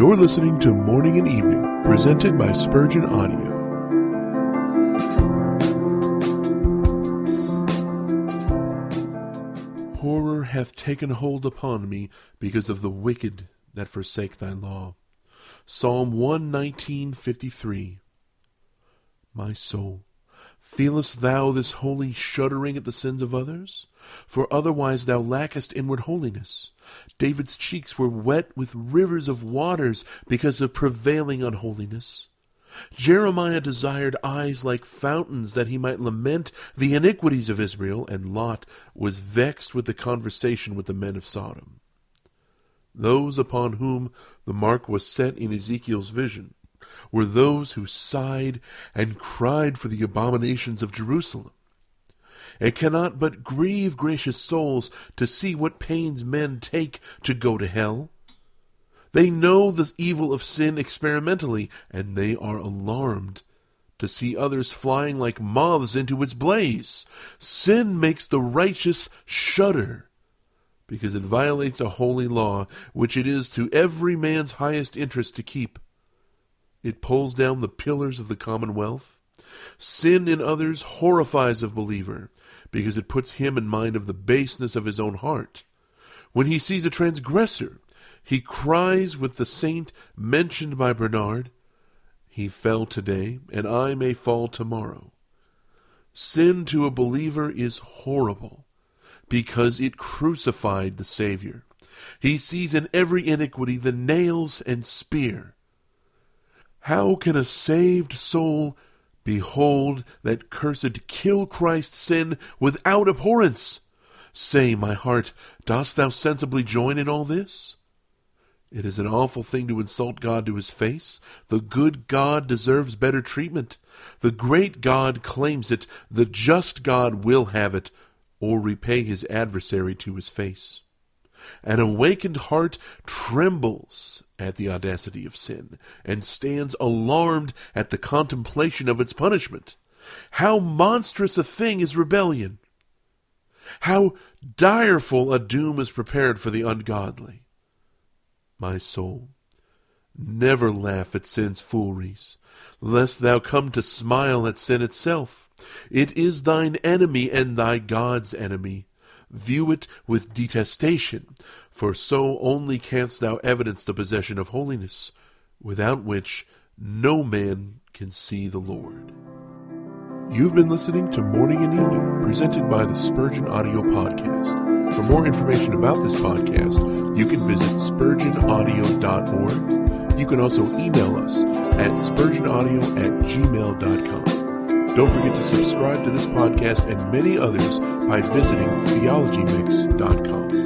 You're listening to Morning and Evening, presented by Spurgeon Audio. Horror hath taken hold upon me because of the wicked that forsake thy law. Psalm 119:53. My soul, feelest thou this holy shuddering at the sins of others? For otherwise thou lackest inward holiness. David's cheeks were wet with rivers of waters because of prevailing unholiness. Jeremiah desired eyes like fountains that he might lament the iniquities of Israel, and Lot was vexed with the conversation with the men of Sodom. Those upon whom the mark was set in Ezekiel's vision were those who sighed and cried for the abominations of Jerusalem. It cannot but grieve gracious souls to see what pains men take to go to hell. They know the evil of sin experimentally, and they are alarmed to see others flying like moths into its blaze. Sin makes the righteous shudder because it violates a holy law which it is to every man's highest interest to keep. It pulls down the pillars of the commonwealth. Sin in others horrifies a believer because it puts him in mind of the baseness of his own heart. When he sees a transgressor, he cries with the saint mentioned by Bernard, He fell today, and I may fall tomorrow. Sin to a believer is horrible because it crucified the Savior. He sees in every iniquity the nails and spear. How can a saved soul behold that cursed kill Christ's sin without abhorrence? Say, my heart, dost thou sensibly join in all this? It is an awful thing to insult God to his face. The good God deserves better treatment. The great God claims it. The just God will have it, or repay his adversary to his face. An awakened heart trembles at the audacity of sin, and stands alarmed at the contemplation of its punishment. How monstrous a thing is rebellion! How direful a doom is prepared for the ungodly! my soul. Never laugh at sin's fooleries, lest thou come to smile at sin itself. It is thine enemy and thy God's enemy. View it with detestation, for so only canst thou evidence the possession of holiness, without which no man can see the Lord. You've been listening to Morning and Evening, presented by the Spurgeon Audio Podcast. For more information about this podcast, you can visit spurgeonaudio.org. You can also email us at spurgeonaudio at gmail.com. Don't forget to subscribe to this podcast and many others by visiting theologymix.com.